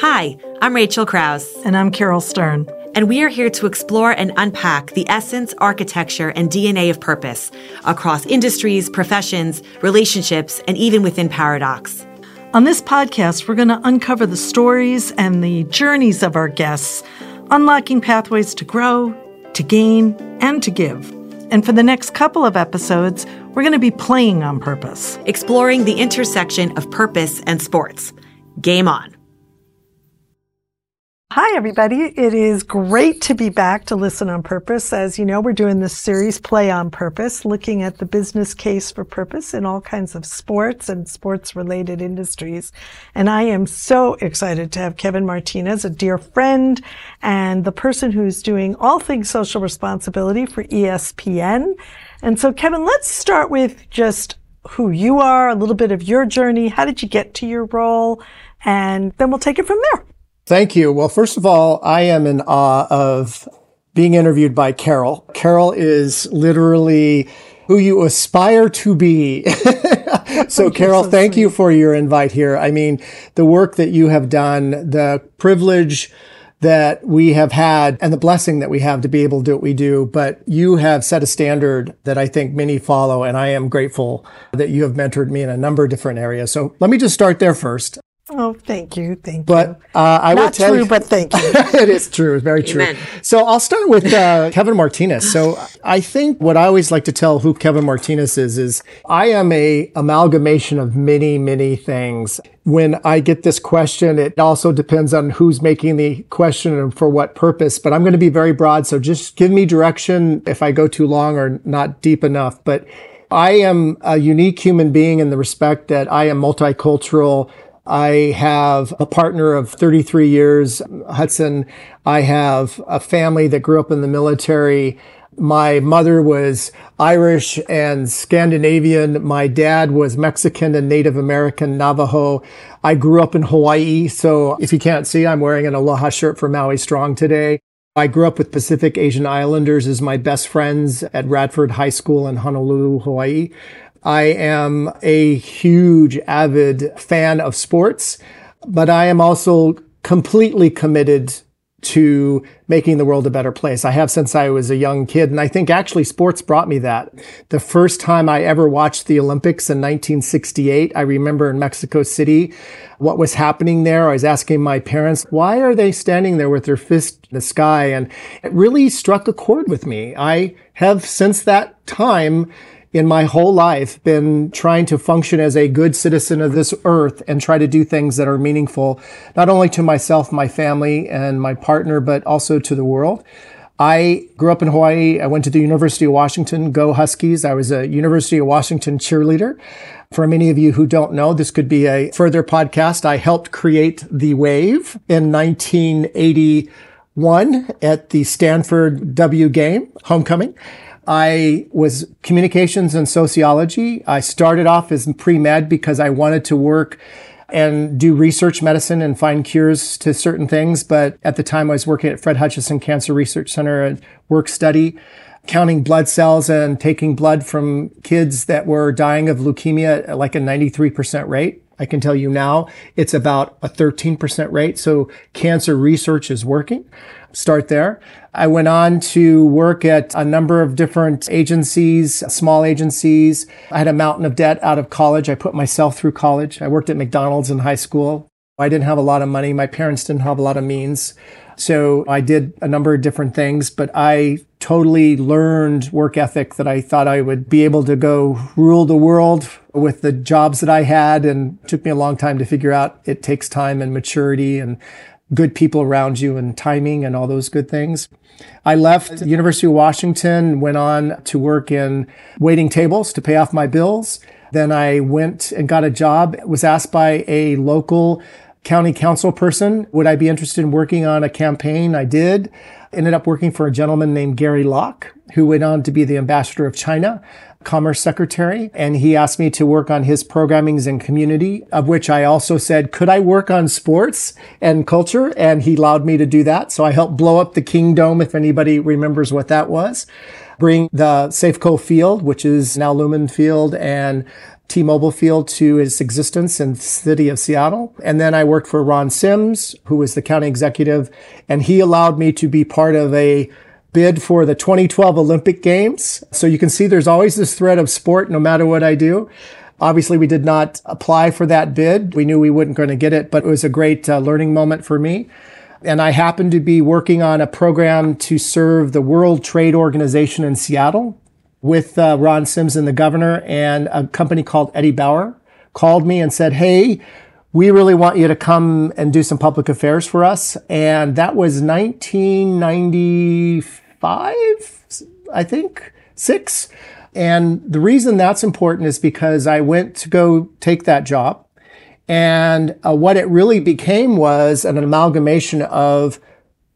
Hi, I'm Rachel Kraus. And I'm Caryl Stern. And we are here to explore and unpack the essence, architecture, and DNA of purpose across industries, professions, relationships, and even within Paradox. On this podcast, we're going to uncover the stories and the journeys of our guests, unlocking pathways to grow, to gain, and to give. And for the next couple of episodes, we're going to be playing on purpose, exploring the intersection of purpose and sports. Game on. Hi, everybody. It is great to be back to Listen on Purpose. As you know, we're doing this series, Play on Purpose, looking at the business case for purpose in all kinds of sports and sports related industries. And I am so excited to have Kevin Martinez, a dear friend and the person who's doing all things social responsibility for ESPN. And so, Kevin, let's start with just who you are, a little bit of your journey. How did you get to your role? And then we'll take it from there. Thank you. Well, first of all, I am in awe of being interviewed by Caryl. Caryl is literally who you aspire to be. so, Caryl, so thank sweet. you for your invite here. I mean, the work that you have done, the privilege that we have had and the blessing that we have to be able to do what we do. But you have set a standard that I think many follow. And I am grateful that you have mentored me in a number of different areas. So let me just start there first. Oh, thank you, thank but, you. But uh, I Not will tell true, you, but thank you. it is true, it's very true. Amen. So I'll start with uh, Kevin Martinez. So I think what I always like to tell who Kevin Martinez is is I am a amalgamation of many, many things. When I get this question, it also depends on who's making the question and for what purpose. But I'm going to be very broad, so just give me direction if I go too long or not deep enough. But I am a unique human being in the respect that I am multicultural. I have a partner of 33 years, Hudson. I have a family that grew up in the military. My mother was Irish and Scandinavian. My dad was Mexican and Native American Navajo. I grew up in Hawaii. So if you can't see, I'm wearing an Aloha shirt for Maui Strong today. I grew up with Pacific Asian Islanders as my best friends at Radford High School in Honolulu, Hawaii. I am a huge avid fan of sports, but I am also completely committed to making the world a better place. I have since I was a young kid. And I think actually sports brought me that. The first time I ever watched the Olympics in 1968, I remember in Mexico City, what was happening there. I was asking my parents, why are they standing there with their fist in the sky? And it really struck a chord with me. I have since that time in my whole life been trying to function as a good citizen of this earth and try to do things that are meaningful, not only to myself, my family, and my partner, but also to the world. I grew up in Hawaii. I went to the University of Washington, go Huskies. I was a University of Washington cheerleader. For many of you who don't know, this could be a further podcast. I helped create the wave in 1981 at the Stanford W game, homecoming. I was communications and sociology. I started off as pre-med because I wanted to work and do research medicine and find cures to certain things. But at the time I was working at Fred Hutchinson Cancer Research Center at work study, counting blood cells and taking blood from kids that were dying of leukemia at like a 93% rate. I can tell you now it's about a 13% rate. So cancer research is working. Start there. I went on to work at a number of different agencies, small agencies. I had a mountain of debt out of college. I put myself through college. I worked at McDonald's in high school. I didn't have a lot of money. My parents didn't have a lot of means. So I did a number of different things, but I totally learned work ethic that I thought I would be able to go rule the world with the jobs that I had. And took me a long time to figure out it takes time and maturity and good people around you and timing and all those good things. I left University of Washington, went on to work in waiting tables to pay off my bills. Then I went and got a job, was asked by a local county council person, would I be interested in working on a campaign? I did. Ended up working for a gentleman named Gary Locke, who went on to be the ambassador of China. Commerce Secretary, and he asked me to work on his programmings and community, of which I also said, could I work on sports and culture? And he allowed me to do that. So I helped blow up the Kingdome, if anybody remembers what that was. Bring the Safeco Field, which is now Lumen Field, and T-Mobile Field to its existence in the city of Seattle. And then I worked for Ron Sims, who was the county executive, and he allowed me to be part of a bid for the 2012 Olympic Games. So you can see there's always this thread of sport no matter what I do. Obviously, we did not apply for that bid. We knew we weren't going to get it, but it was a great uh, learning moment for me. And I happened to be working on a program to serve the World Trade Organization in Seattle with uh, Ron and the governor, and a company called Eddie Bauer called me and said, Hey, we really want you to come and do some public affairs for us. And that was 1995, I think, six. And the reason that's important is because I went to go take that job. And uh, what it really became was an amalgamation of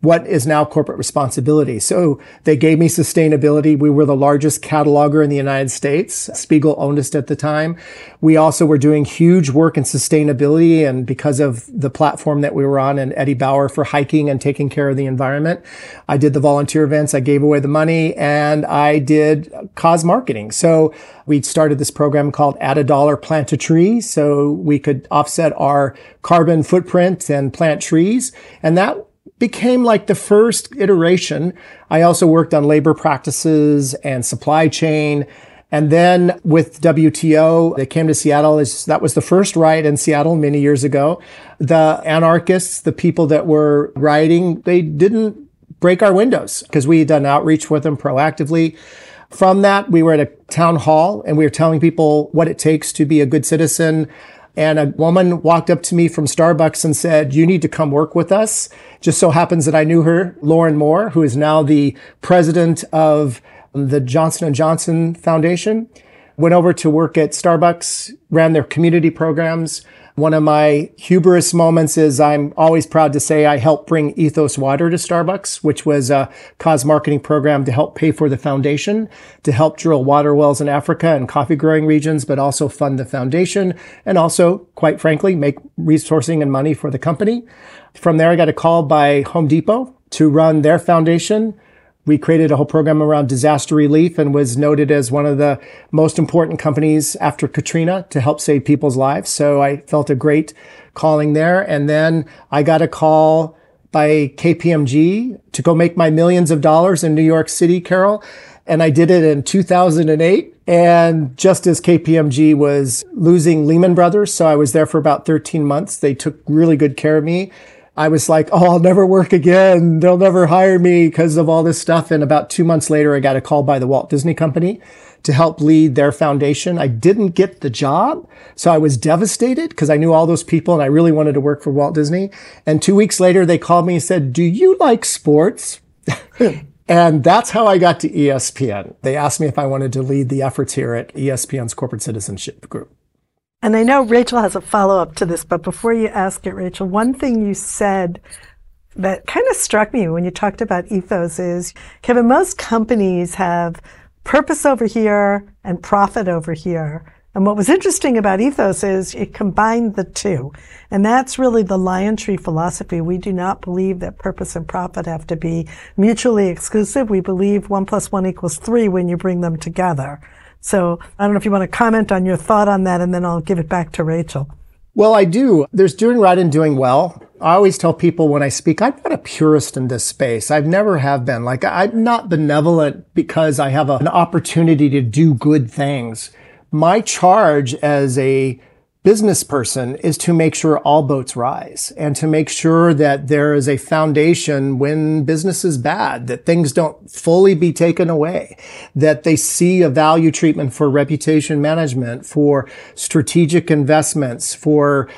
what is now corporate responsibility. So they gave me sustainability. We were the largest cataloger in the United States. Spiegel owned us at the time. We also were doing huge work in sustainability and because of the platform that we were on and Eddie Bauer for hiking and taking care of the environment. I did the volunteer events. I gave away the money and I did cause marketing. So we started this program called Add a Dollar, Plant a Tree. So we could offset our carbon footprint and plant trees. And that became like the first iteration. I also worked on labor practices and supply chain. And then with WTO, they came to Seattle. That was the first riot in Seattle many years ago. The anarchists, the people that were rioting, they didn't break our windows because we had done outreach with them proactively. From that, we were at a town hall and we were telling people what it takes to be a good citizen, and a woman walked up to me from Starbucks and said, you need to come work with us. Just so happens that I knew her, Lauren Moore, who is now the president of the Johnson & Johnson Foundation. Went over to work at Starbucks, ran their community programs, one of my hubris moments is I'm always proud to say I helped bring Ethos Water to Starbucks, which was a cause marketing program to help pay for the foundation, to help drill water wells in Africa and coffee growing regions, but also fund the foundation and also, quite frankly, make resourcing and money for the company. From there, I got a call by Home Depot to run their foundation we created a whole program around disaster relief and was noted as one of the most important companies after Katrina to help save people's lives. So I felt a great calling there. And then I got a call by KPMG to go make my millions of dollars in New York City, Caryl. And I did it in 2008. And just as KPMG was losing Lehman Brothers, so I was there for about 13 months. They took really good care of me. I was like, oh, I'll never work again. They'll never hire me because of all this stuff. And about two months later, I got a call by the Walt Disney Company to help lead their foundation. I didn't get the job. So I was devastated because I knew all those people and I really wanted to work for Walt Disney. And two weeks later, they called me and said, do you like sports? and that's how I got to ESPN. They asked me if I wanted to lead the efforts here at ESPN's corporate citizenship group. And I know Rachel has a follow up to this, but before you ask it, Rachel, one thing you said that kind of struck me when you talked about ethos is, Kevin, most companies have purpose over here and profit over here. And what was interesting about ethos is it combined the two. And that's really the LionTree philosophy. We do not believe that purpose and profit have to be mutually exclusive. We believe one plus one equals three when you bring them together. So I don't know if you want to comment on your thought on that, and then I'll give it back to Rachel. Well, I do. There's doing right and doing well. I always tell people when I speak, I'm not a purist in this space. I've never have been. Like, I'm not benevolent because I have a, an opportunity to do good things. My charge as a business person is to make sure all boats rise and to make sure that there is a foundation when business is bad, that things don't fully be taken away, that they see a value treatment for reputation management, for strategic investments, for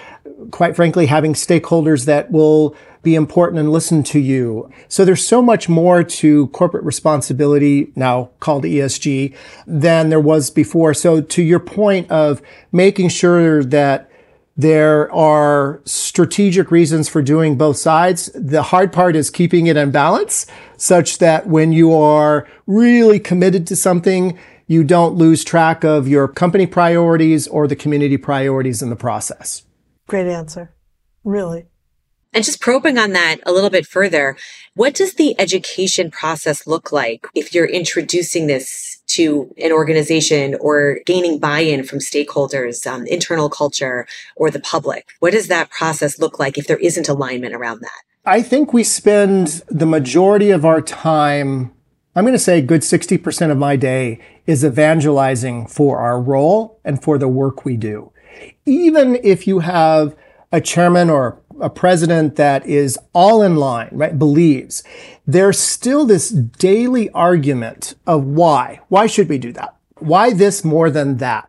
quite frankly, having stakeholders that will be important and listen to you. So there's so much more to corporate responsibility now called ESG than there was before. So to your point of making sure that there are strategic reasons for doing both sides. The hard part is keeping it in balance such that when you are really committed to something, you don't lose track of your company priorities or the community priorities in the process. Great answer. Really. And just probing on that a little bit further, what does the education process look like if you're introducing this to an organization or gaining buy-in from stakeholders, um, internal culture, or the public? What does that process look like if there isn't alignment around that? I think we spend the majority of our time, I'm going to say a good 60% of my day is evangelizing for our role and for the work we do. Even if you have a chairman or a president that is all in line, right, believes, there's still this daily argument of why. Why should we do that? Why this more than that?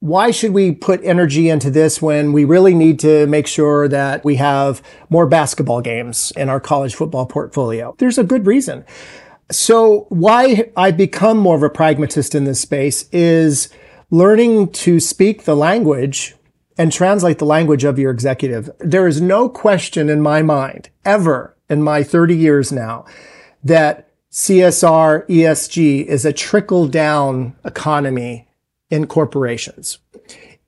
Why should we put energy into this when we really need to make sure that we have more basketball games in our college football portfolio? There's a good reason. So why I've become more of a pragmatist in this space is learning to speak the language and translate the language of your executive. There is no question in my mind ever in my 30 years now that CSR, ESG is a trickle down economy in corporations.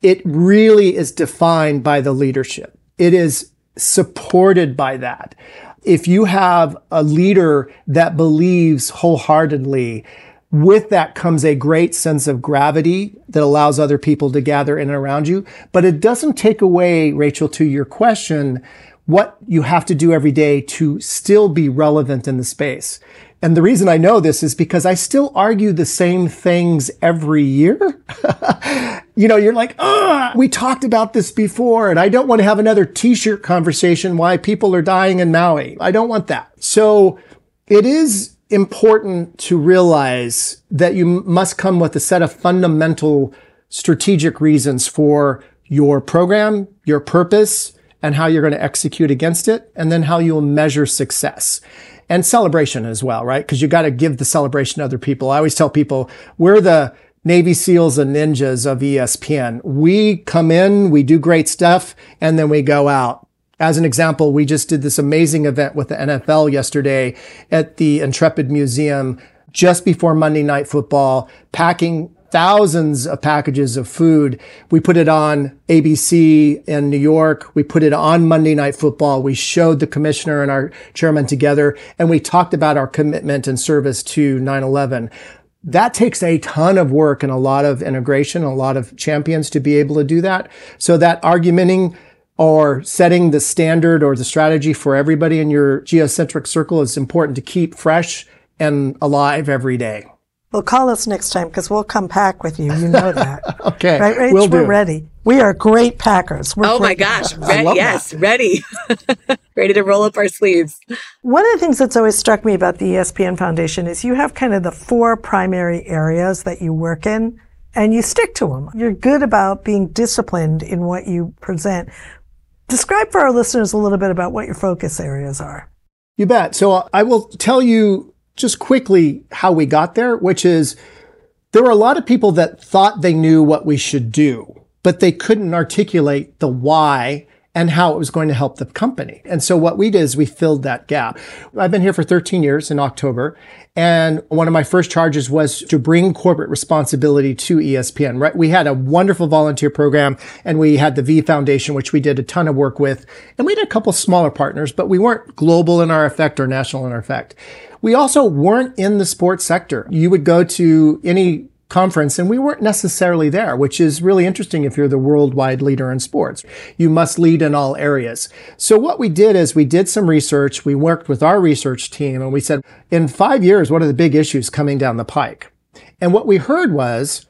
It really is defined by the leadership. It is supported by that. If you have a leader that believes wholeheartedly with that comes a great sense of gravity that allows other people to gather in and around you. But it doesn't take away, Rachel, to your question, what you have to do every day to still be relevant in the space. And the reason I know this is because I still argue the same things every year. you know, you're like, ah, we talked about this before and I don't want to have another t-shirt conversation why people are dying in Maui. I don't want that. So it is important to realize that you must come with a set of fundamental strategic reasons for your program, your purpose, and how you're going to execute against it, and then how you'll measure success. And celebration as well, right? Because you got to give the celebration to other people. I always tell people we're the Navy SEALs and ninjas of ESPN. We come in, we do great stuff, and then we go out. As an example, we just did this amazing event with the NFL yesterday at the Intrepid Museum just before Monday Night Football, packing thousands of packages of food. We put it on ABC in New York. We put it on Monday Night Football. We showed the commissioner and our chairman together and we talked about our commitment and service to 9-11 that takes a ton of work and a lot of integration, a lot of champions to be able to do that. So that argumenting or setting the standard or the strategy for everybody in your geocentric circle is important to keep fresh and alive every day. Well, call us next time because we'll come pack with you. You know that. okay. Right, Rach? We'll We're ready. We are great packers. We're oh my gosh. Re- yes, that. ready. ready to roll up our sleeves. One of the things that's always struck me about the ESPN Foundation is you have kind of the four primary areas that you work in and you stick to them. You're good about being disciplined in what you present. Describe for our listeners a little bit about what your focus areas are. You bet. So uh, I will tell you just quickly how we got there, which is there were a lot of people that thought they knew what we should do, but they couldn't articulate the why and how it was going to help the company. And so what we did is we filled that gap. I've been here for 13 years in October. And one of my first charges was to bring corporate responsibility to ESPN, right? We had a wonderful volunteer program and we had the V Foundation, which we did a ton of work with. And we had a couple smaller partners, but we weren't global in our effect or national in our effect. We also weren't in the sports sector. You would go to any conference and we weren't necessarily there, which is really interesting if you're the worldwide leader in sports. You must lead in all areas. So what we did is we did some research. We worked with our research team and we said, in five years, what are the big issues coming down the pike? And what we heard was,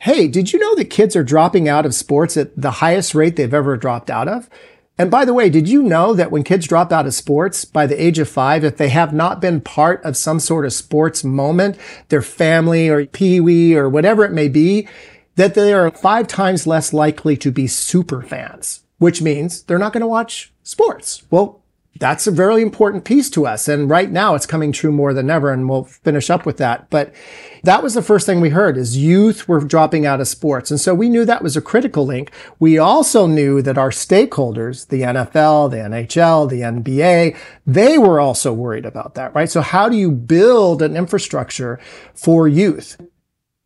Hey, did you know that kids are dropping out of sports at the highest rate they've ever dropped out of? And by the way, did you know that when kids drop out of sports by the age of five, if they have not been part of some sort of sports moment, their family or pee wee or whatever it may be, that they are five times less likely to be super fans, which means they're not going to watch sports. Well, that's a very important piece to us. And right now it's coming true more than ever. And we'll finish up with that. But that was the first thing we heard is youth were dropping out of sports. And so we knew that was a critical link. We also knew that our stakeholders, the NFL, the NHL, the NBA, they were also worried about that, right? So how do you build an infrastructure for youth?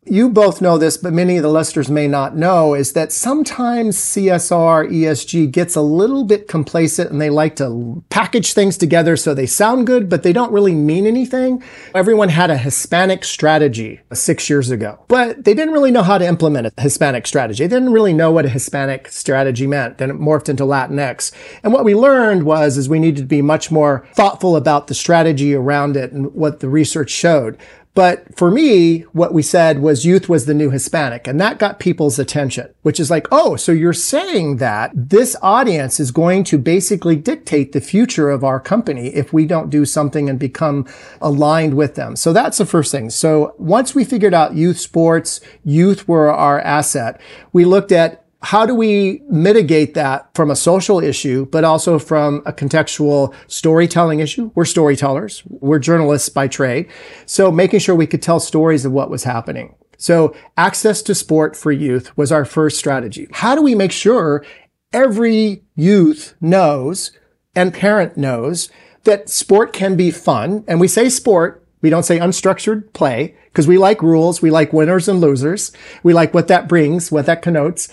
You both know this, but many of the listeners may not know, is that sometimes CSR, ESG gets a little bit complacent and they like to package things together so they sound good, but they don't really mean anything. Everyone had a Hispanic strategy six years ago, but they didn't really know how to implement a Hispanic strategy. They didn't really know what a Hispanic strategy meant. Then it morphed into Latinx. And what we learned was, is we needed to be much more thoughtful about the strategy around it and what the research showed. But for me, what we said was youth was the new Hispanic and that got people's attention, which is like, oh, so you're saying that this audience is going to basically dictate the future of our company if we don't do something and become aligned with them. So that's the first thing. So once we figured out youth sports, youth were our asset, we looked at how do we mitigate that from a social issue, but also from a contextual storytelling issue? We're storytellers. We're journalists by trade. So making sure we could tell stories of what was happening. So access to sport for youth was our first strategy. How do we make sure every youth knows and parent knows that sport can be fun? And we say sport, we don't say unstructured play because we like rules. We like winners and losers. We like what that brings, what that connotes.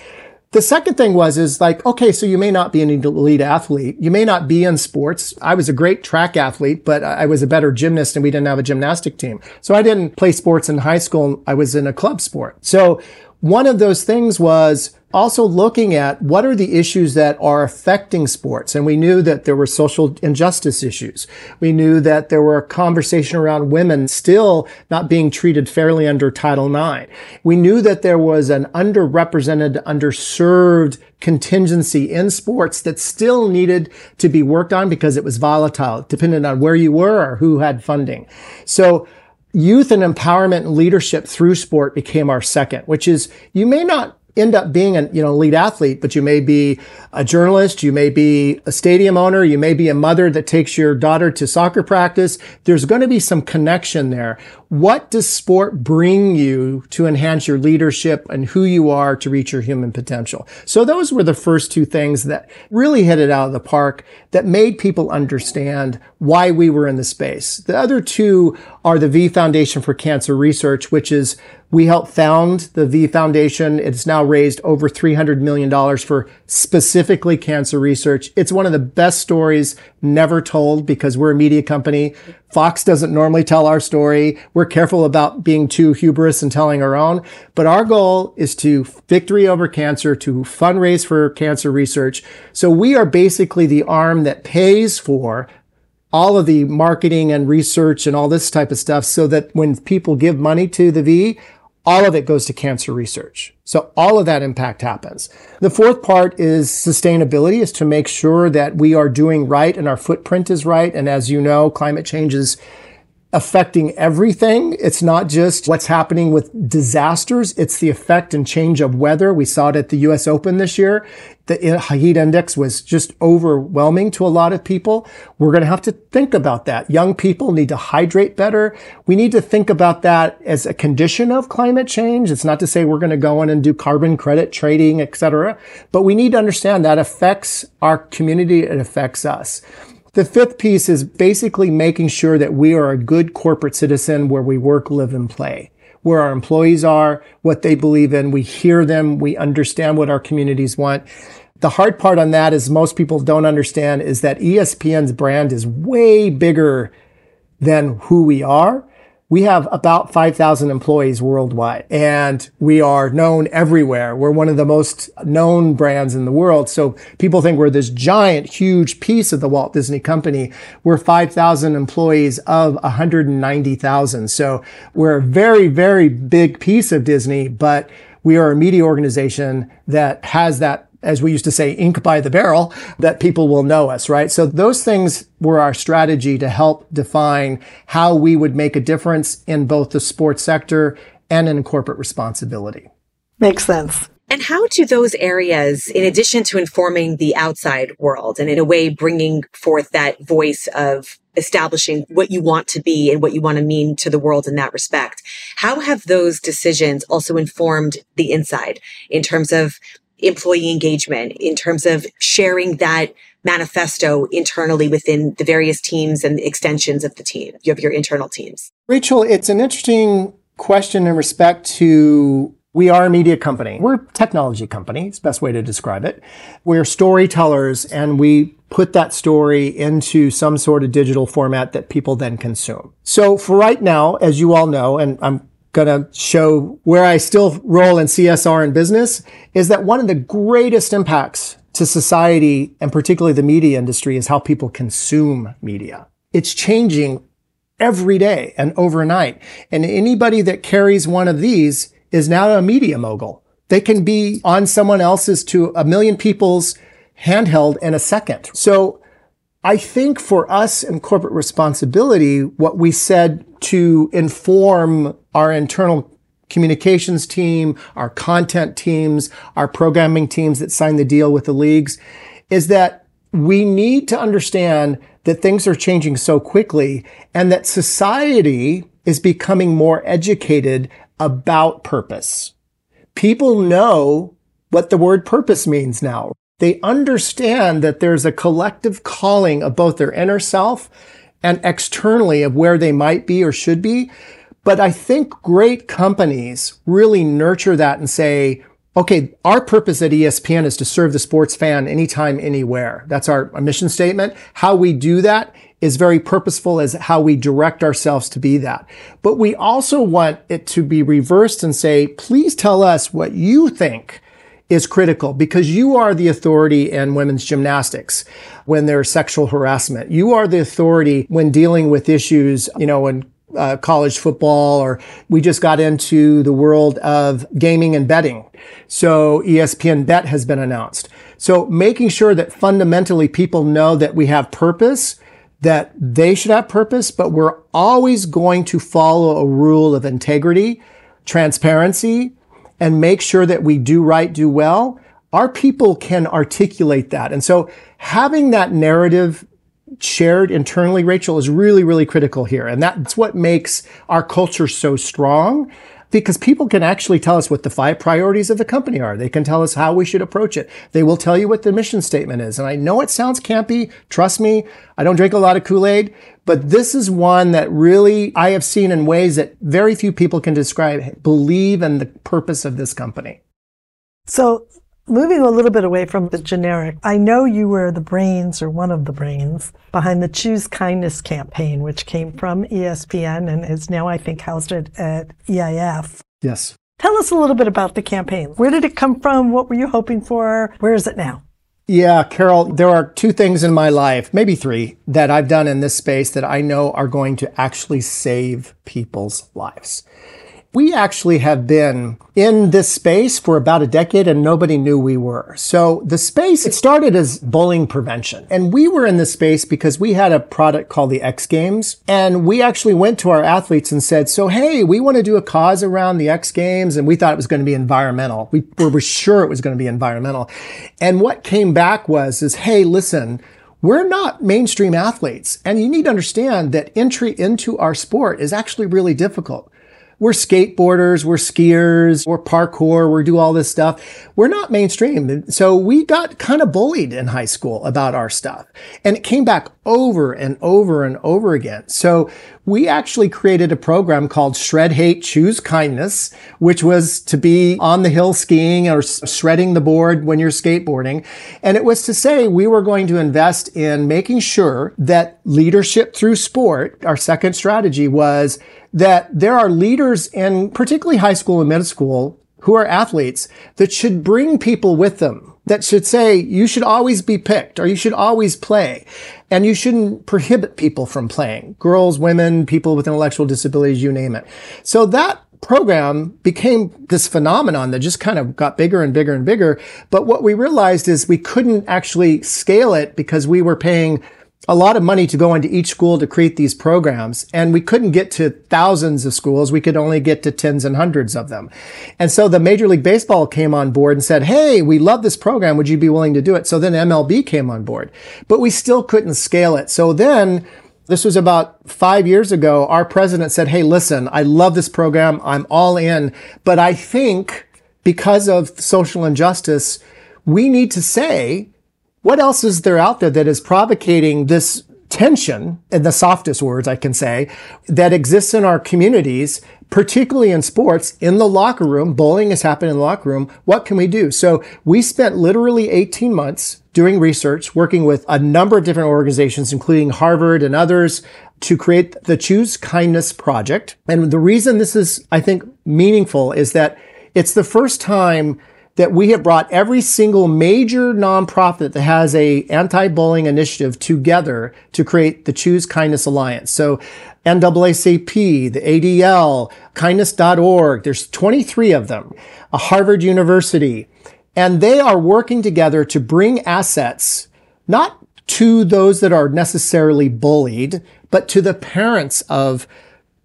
The second thing was, is like, okay, so you may not be an elite athlete. You may not be in sports. I was a great track athlete, but I was a better gymnast and we didn't have a gymnastic team. So I didn't play sports in high school. I was in a club sport. So one of those things was also looking at what are the issues that are affecting sports. And we knew that there were social injustice issues. We knew that there were a conversation around women still not being treated fairly under Title IX. We knew that there was an underrepresented, underserved contingency in sports that still needed to be worked on because it was volatile, depending on where you were or who had funding. So youth and empowerment and leadership through sport became our second, which is you may not end up being an you know elite athlete, but you may be a journalist, you may be a stadium owner, you may be a mother that takes your daughter to soccer practice. There's going to be some connection there. What does sport bring you to enhance your leadership and who you are to reach your human potential? So those were the first two things that really hit it out of the park that made people understand why we were in the space. The other two are the V Foundation for Cancer Research, which is we helped found the V Foundation. It's now raised over $300 million for specifically cancer research. It's one of the best stories never told because we're a media company. Fox doesn't normally tell our story. We're careful about being too hubris and telling our own. But our goal is to victory over cancer, to fundraise for cancer research. So we are basically the arm that pays for all of the marketing and research and all this type of stuff so that when people give money to the V, all of it goes to cancer research. So all of that impact happens. The fourth part is sustainability is to make sure that we are doing right and our footprint is right. And as you know, climate change is affecting everything. It's not just what's happening with disasters. It's the effect and change of weather. We saw it at the US Open this year. The heat index was just overwhelming to a lot of people. We're going to have to think about that. Young people need to hydrate better. We need to think about that as a condition of climate change. It's not to say we're going to go in and do carbon credit trading, etc. But we need to understand that affects our community. It affects us. The fifth piece is basically making sure that we are a good corporate citizen where we work, live, and play. Where our employees are, what they believe in, we hear them, we understand what our communities want. The hard part on that is most people don't understand is that ESPN's brand is way bigger than who we are we have about 5,000 employees worldwide and we are known everywhere. We're one of the most known brands in the world. So people think we're this giant, huge piece of the Walt Disney Company. We're 5,000 employees of 190,000. So we're a very, very big piece of Disney, but we are a media organization that has that as we used to say, ink by the barrel, that people will know us, right? So those things were our strategy to help define how we would make a difference in both the sports sector and in corporate responsibility. Makes sense. And how do those areas, in addition to informing the outside world and in a way bringing forth that voice of establishing what you want to be and what you want to mean to the world in that respect, how have those decisions also informed the inside in terms of employee engagement in terms of sharing that manifesto internally within the various teams and extensions of the team, you have your internal teams? Rachel, it's an interesting question in respect to we are a media company. We're a technology company. It's the best way to describe it. We're storytellers and we put that story into some sort of digital format that people then consume. So for right now, as you all know, and I'm going to show where I still roll in CSR and business is that one of the greatest impacts to society and particularly the media industry is how people consume media. It's changing every day and overnight. And anybody that carries one of these is now a media mogul. They can be on someone else's to a million people's handheld in a second. So I think for us in corporate responsibility, what we said to inform our internal communications team, our content teams, our programming teams that sign the deal with the leagues is that we need to understand that things are changing so quickly and that society is becoming more educated about purpose. People know what the word purpose means now. They understand that there's a collective calling of both their inner self and externally of where they might be or should be. But I think great companies really nurture that and say, okay, our purpose at ESPN is to serve the sports fan anytime, anywhere. That's our mission statement. How we do that is very purposeful as how we direct ourselves to be that. But we also want it to be reversed and say, please tell us what you think is critical because you are the authority in women's gymnastics when there's sexual harassment. You are the authority when dealing with issues, you know, in uh, college football or we just got into the world of gaming and betting. So ESPN Bet has been announced. So making sure that fundamentally people know that we have purpose that they should have purpose, but we're always going to follow a rule of integrity, transparency, and make sure that we do right, do well. Our people can articulate that. And so having that narrative shared internally, Rachel, is really, really critical here. And that's what makes our culture so strong because people can actually tell us what the five priorities of the company are. They can tell us how we should approach it. They will tell you what the mission statement is. And I know it sounds campy. Trust me, I don't drink a lot of Kool-Aid, but this is one that really I have seen in ways that very few people can describe, believe in the purpose of this company. So Moving a little bit away from the generic, I know you were the brains or one of the brains behind the Choose Kindness campaign, which came from ESPN and is now, I think, housed at, at EIF. Yes. Tell us a little bit about the campaign. Where did it come from? What were you hoping for? Where is it now? Yeah, Caryl, there are two things in my life, maybe three, that I've done in this space that I know are going to actually save people's lives. We actually have been in this space for about a decade and nobody knew we were. So the space, it started as bullying prevention. And we were in this space because we had a product called the X Games. And we actually went to our athletes and said, so, hey, we want to do a cause around the X Games. And we thought it was going to be environmental. We were sure it was going to be environmental. And what came back was, is, hey, listen, we're not mainstream athletes. And you need to understand that entry into our sport is actually really difficult. We're skateboarders, we're skiers, we're parkour, we do all this stuff. We're not mainstream. So we got kind of bullied in high school about our stuff. And it came back over and over and over again. So we actually created a program called Shred Hate, Choose Kindness, which was to be on the hill skiing or shredding the board when you're skateboarding. And it was to say we were going to invest in making sure that leadership through sport, our second strategy was that there are leaders in particularly high school and middle school who are athletes that should bring people with them that should say you should always be picked or you should always play. And you shouldn't prohibit people from playing. Girls women people with intellectual disabilities you name it. So that program became this phenomenon that just kind of got bigger and bigger and bigger. But what we realized is we couldn't actually scale it because we were paying a lot of money to go into each school to create these programs. And we couldn't get to thousands of schools. We could only get to tens and hundreds of them. And so the Major League Baseball came on board and said, Hey, we love this program. Would you be willing to do it? So then MLB came on board, but we still couldn't scale it. So then this was about five years ago. Our president said, Hey, listen, I love this program. I'm all in, but I think because of social injustice, we need to say what else is there out there that is provocating this tension, in the softest words I can say, that exists in our communities, particularly in sports, in the locker room. Bullying has happened in the locker room. What can we do? So we spent literally 18 months doing research, working with a number of different organizations, including Harvard and others, to create the Choose Kindness Project. And the reason this is, I think, meaningful is that it's the first time that we have brought every single major nonprofit that has a anti-bullying initiative together to create the Choose Kindness Alliance. So NAACP, the ADL, kindness.org, there's 23 of them, a Harvard University, and they are working together to bring assets, not to those that are necessarily bullied, but to the parents of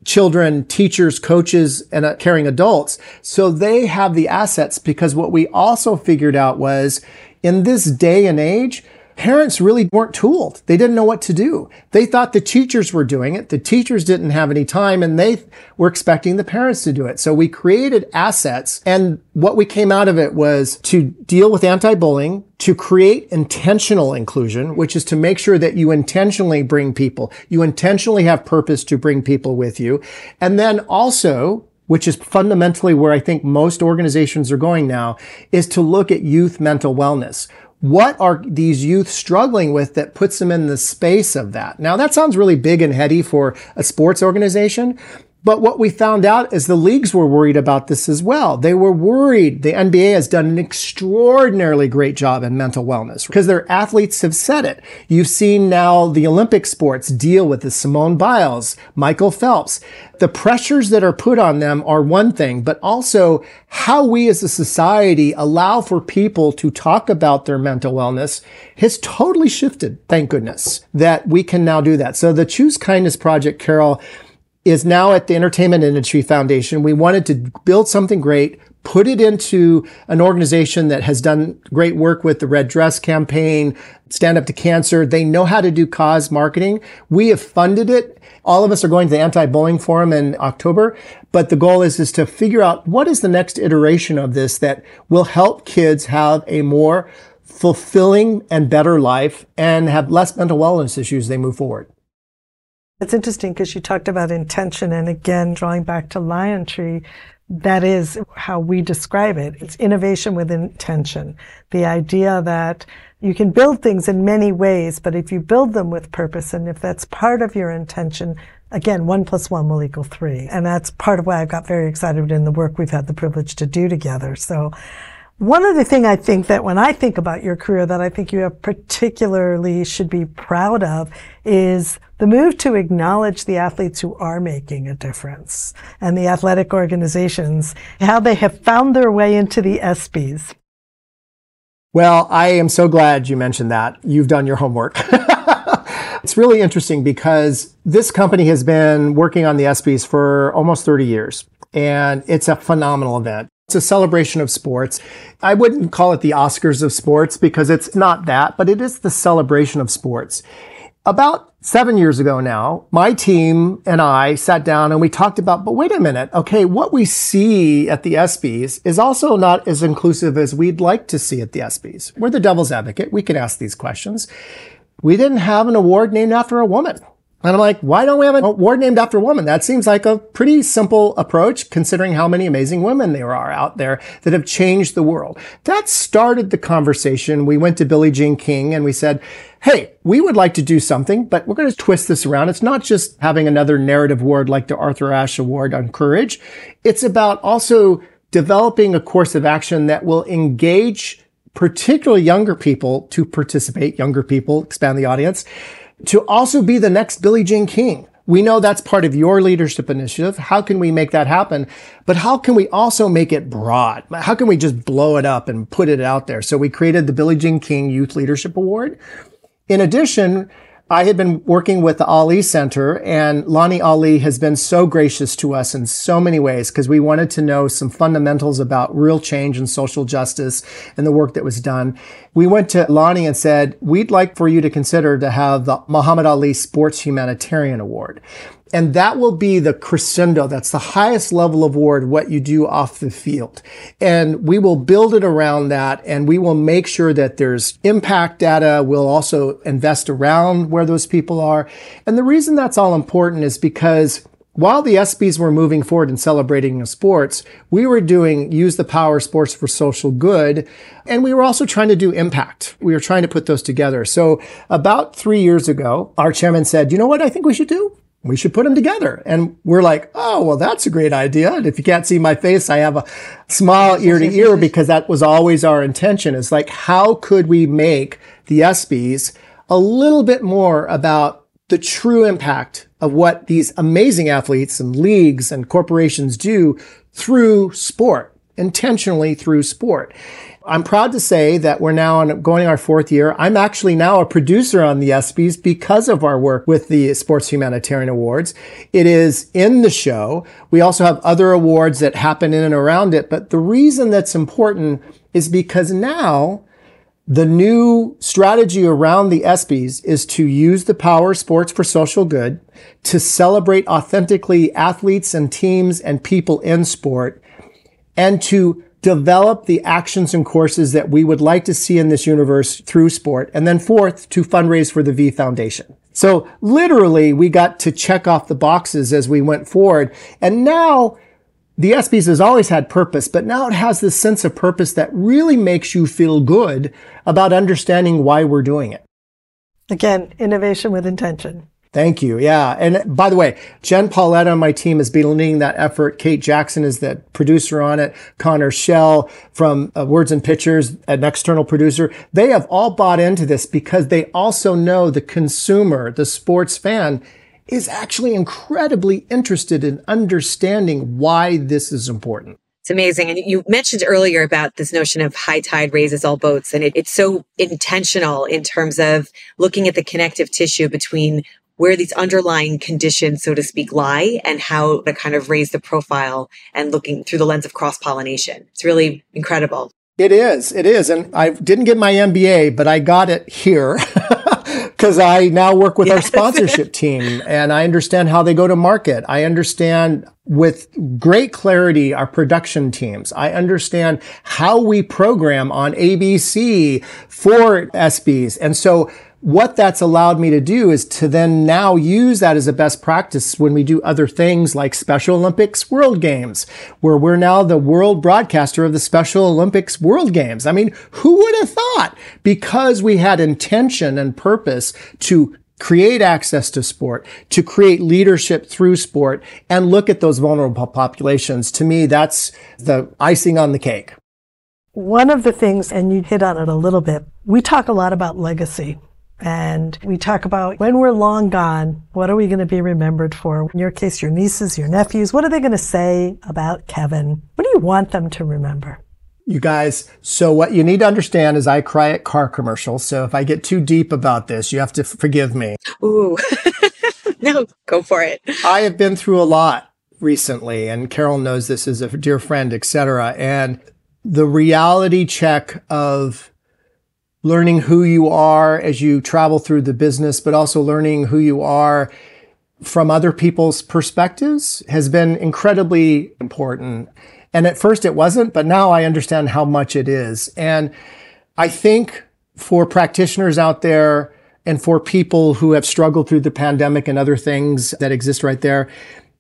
children, teachers, coaches, and uh, caring adults. So they have the assets because what we also figured out was in this day and age, parents really weren't tooled. They didn't know what to do. They thought the teachers were doing it. The teachers didn't have any time and they were expecting the parents to do it. So we created assets and what we came out of it was to deal with anti-bullying, to create intentional inclusion, which is to make sure that you intentionally bring people, you intentionally have purpose to bring people with you. And then also which is fundamentally where I think most organizations are going now, is to look at youth mental wellness what are these youth struggling with that puts them in the space of that? Now that sounds really big and heady for a sports organization, but what we found out is the leagues were worried about this as well. They were worried. The NBA has done an extraordinarily great job in mental wellness because their athletes have said it. You've seen now the Olympic sports deal with the Simone Biles, Michael Phelps. The pressures that are put on them are one thing, but also how we as a society allow for people to talk about their mental wellness has totally shifted. Thank goodness that we can now do that. So the Choose Kindness Project, Caryl, is now at the Entertainment Industry Foundation. We wanted to build something great, put it into an organization that has done great work with the Red Dress campaign, Stand Up to Cancer. They know how to do cause marketing. We have funded it. All of us are going to the anti-bullying forum in October, but the goal is, is to figure out what is the next iteration of this that will help kids have a more fulfilling and better life and have less mental wellness issues as they move forward. It's interesting because you talked about intention and again, drawing back to LionTree, that is how we describe it. It's innovation with intention. The idea that you can build things in many ways, but if you build them with purpose and if that's part of your intention, again, one plus one will equal three. And that's part of why I've got very excited in the work we've had the privilege to do together. So one other thing I think that when I think about your career that I think you have particularly should be proud of is the move to acknowledge the athletes who are making a difference and the athletic organizations, how they have found their way into the ESPYs. Well, I am so glad you mentioned that. You've done your homework. it's really interesting because this company has been working on the ESPYs for almost 30 years and it's a phenomenal event. It's a celebration of sports. I wouldn't call it the Oscars of sports because it's not that, but it is the celebration of sports. About seven years ago now, my team and I sat down and we talked about, but wait a minute. Okay. What we see at the ESPYs is also not as inclusive as we'd like to see at the ESPYs. We're the devil's advocate. We can ask these questions. We didn't have an award named after a woman. And I'm like, why don't we have an award named after a woman? That seems like a pretty simple approach considering how many amazing women there are out there that have changed the world. That started the conversation. We went to Billie Jean King and we said, Hey, we would like to do something, but we're going to twist this around. It's not just having another narrative award like the Arthur Ashe Award on courage. It's about also developing a course of action that will engage particularly younger people to participate, younger people, expand the audience to also be the next Billie Jean King. We know that's part of your leadership initiative. How can we make that happen? But how can we also make it broad? How can we just blow it up and put it out there? So we created the Billie Jean King Youth Leadership Award. In addition, I had been working with the Ali Center and Lonnie Ali has been so gracious to us in so many ways because we wanted to know some fundamentals about real change and social justice and the work that was done. We went to Lonnie and said, we'd like for you to consider to have the Muhammad Ali Sports Humanitarian Award. And that will be the crescendo. That's the highest level of award, what you do off the field. And we will build it around that and we will make sure that there's impact data. We'll also invest around where those people are. And the reason that's all important is because while the ESPYs were moving forward and celebrating the sports, we were doing use the power sports for social good. And we were also trying to do impact. We were trying to put those together. So about three years ago, our chairman said, you know what I think we should do? We should put them together. And we're like, oh, well, that's a great idea. And if you can't see my face, I have a smile ear to ear because that was always our intention is like, how could we make the ESPYs a little bit more about the true impact of what these amazing athletes and leagues and corporations do through sport, intentionally through sport. I'm proud to say that we're now on going our fourth year. I'm actually now a producer on the ESPYs because of our work with the Sports Humanitarian Awards. It is in the show. We also have other awards that happen in and around it. But the reason that's important is because now the new strategy around the ESPYs is to use the power of sports for social good, to celebrate authentically athletes and teams and people in sport, and to develop the actions and courses that we would like to see in this universe through sport. And then fourth, to fundraise for the V Foundation. So literally, we got to check off the boxes as we went forward. And now the ESPYs has always had purpose, but now it has this sense of purpose that really makes you feel good about understanding why we're doing it. Again, innovation with intention. Thank you. Yeah. And by the way, Jen Pauletta on my team has been leading that effort. Kate Jackson is the producer on it. Connor Schell from uh, Words and Pictures, an external producer. They have all bought into this because they also know the consumer, the sports fan is actually incredibly interested in understanding why this is important. It's amazing. And you mentioned earlier about this notion of high tide raises all boats. And it, it's so intentional in terms of looking at the connective tissue between where these underlying conditions, so to speak, lie and how to kind of raise the profile and looking through the lens of cross pollination. It's really incredible. It is. It is. And I didn't get my MBA, but I got it here. because I now work with yes. our sponsorship team and I understand how they go to market. I understand with great clarity our production teams. I understand how we program on ABC for ESPYs. And so what that's allowed me to do is to then now use that as a best practice when we do other things like Special Olympics World Games, where we're now the world broadcaster of the Special Olympics World Games. I mean, who would have thought? Because we had intention and purpose to create access to sport, to create leadership through sport, and look at those vulnerable populations. To me, that's the icing on the cake. One of the things, and you hit on it a little bit, we talk a lot about legacy and we talk about when we're long gone, what are we going to be remembered for? In your case, your nieces, your nephews, what are they going to say about Kevin? What do you want them to remember? You guys, so what you need to understand is I cry at car commercials. So if I get too deep about this, you have to forgive me. Ooh, no, go for it. I have been through a lot recently, and Caryl knows this as a dear friend, etc. And the reality check of learning who you are as you travel through the business, but also learning who you are from other people's perspectives has been incredibly important. And at first it wasn't, but now I understand how much it is. And I think for practitioners out there and for people who have struggled through the pandemic and other things that exist right there,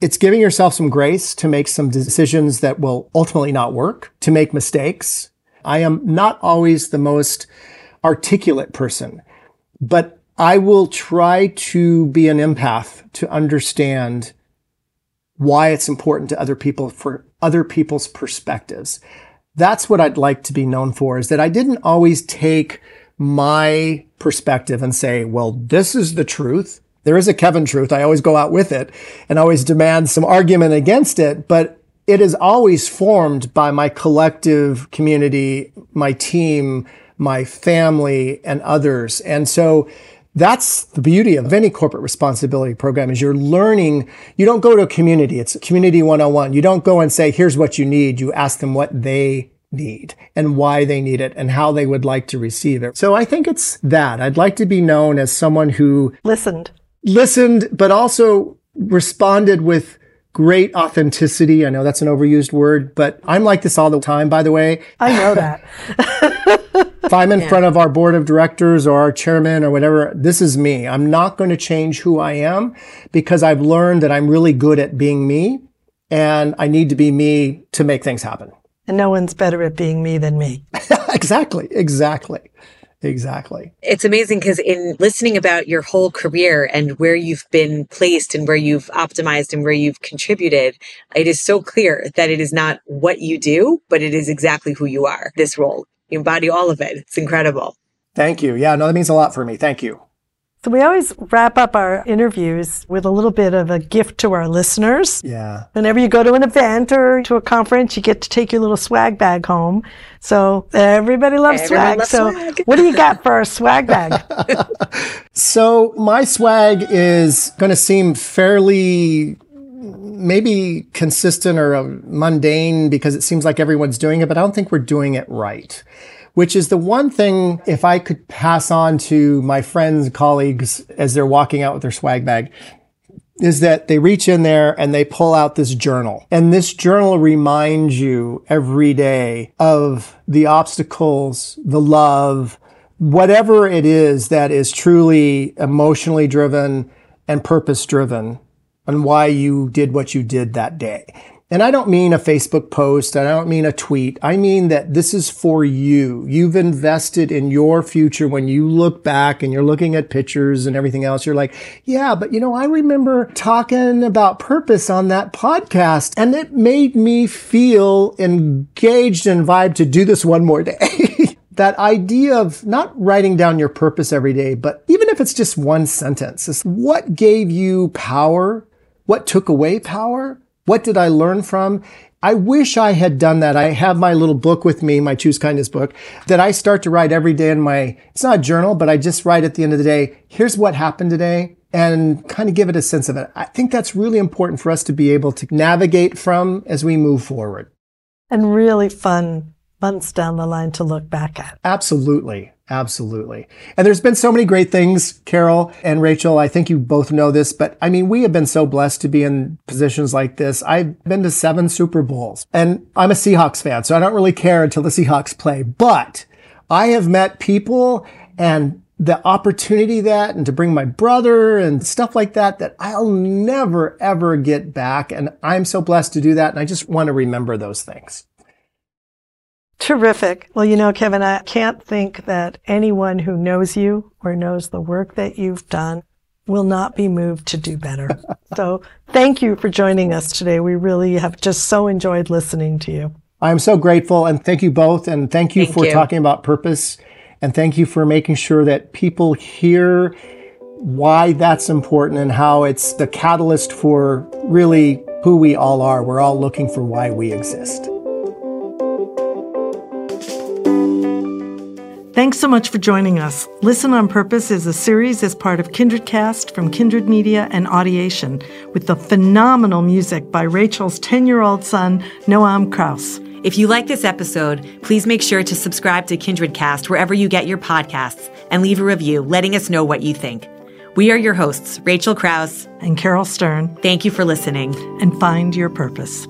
it's giving yourself some grace to make some decisions that will ultimately not work, to make mistakes. I am not always the most articulate person, but I will try to be an empath to understand why it's important to other people for other people's perspectives. That's what I'd like to be known for is that I didn't always take my perspective and say, well, this is the truth. There is a Kevin truth. I always go out with it and always demand some argument against it, but it is always formed by my collective community, my team, my family and others. And so that's the beauty of any corporate responsibility program is you're learning. You don't go to a community. It's community 101. You don't go and say, here's what you need. You ask them what they need and why they need it and how they would like to receive it. So I think it's that. I'd like to be known as someone who listened, listened, but also responded with great authenticity. I know that's an overused word, but I'm like this all the time, by the way. I know that. if I'm in yeah. front of our board of directors or our chairman or whatever, this is me. I'm not going to change who I am because I've learned that I'm really good at being me and I need to be me to make things happen. And no one's better at being me than me. exactly. Exactly. Exactly. It's amazing because in listening about your whole career and where you've been placed and where you've optimized and where you've contributed, it is so clear that it is not what you do, but it is exactly who you are, this role. You embody all of it. It's incredible. Thank you. Yeah, no, that means a lot for me. Thank you. So we always wrap up our interviews with a little bit of a gift to our listeners. Yeah. Whenever you go to an event or to a conference, you get to take your little swag bag home. So everybody loves everybody swag. Loves so swag. what do you got for our swag bag? so my swag is going to seem fairly maybe consistent or uh, mundane because it seems like everyone's doing it, but I don't think we're doing it right which is the one thing if I could pass on to my friends, colleagues as they're walking out with their swag bag is that they reach in there and they pull out this journal. And this journal reminds you every day of the obstacles, the love, whatever it is that is truly emotionally driven and purpose driven and why you did what you did that day. And I don't mean a Facebook post. I don't mean a tweet. I mean that this is for you. You've invested in your future when you look back and you're looking at pictures and everything else. You're like, yeah, but you know, I remember talking about purpose on that podcast and it made me feel engaged and vibe to do this one more day. that idea of not writing down your purpose every day, but even if it's just one sentence, is what gave you power? What took away power? What did I learn from? I wish I had done that. I have my little book with me, my Choose Kindness book, that I start to write every day in my, it's not a journal, but I just write at the end of the day, here's what happened today and kind of give it a sense of it. I think that's really important for us to be able to navigate from as we move forward. And really fun months down the line to look back at. Absolutely. Absolutely. And there's been so many great things, Caryl and Rachel. I think you both know this, but I mean, we have been so blessed to be in positions like this. I've been to seven Super Bowls and I'm a Seahawks fan, so I don't really care until the Seahawks play, but I have met people and the opportunity that and to bring my brother and stuff like that that I'll never ever get back. And I'm so blessed to do that. And I just want to remember those things. Terrific. Well, you know, Kevin, I can't think that anyone who knows you or knows the work that you've done will not be moved to do better. so thank you for joining us today. We really have just so enjoyed listening to you. I'm so grateful and thank you both. And thank you thank for you. talking about purpose. And thank you for making sure that people hear why that's important and how it's the catalyst for really who we all are. We're all looking for why we exist. Thanks so much for joining us. Listen on Purpose is a series as part of KindredCast from Kindred Media and Audiation, with the phenomenal music by Rachel's 10 year old son, Noam Kraus. If you like this episode, please make sure to subscribe to KindredCast wherever you get your podcasts and leave a review letting us know what you think. We are your hosts, Rachel Kraus and Caryl Stern. Thank you for listening and find your purpose.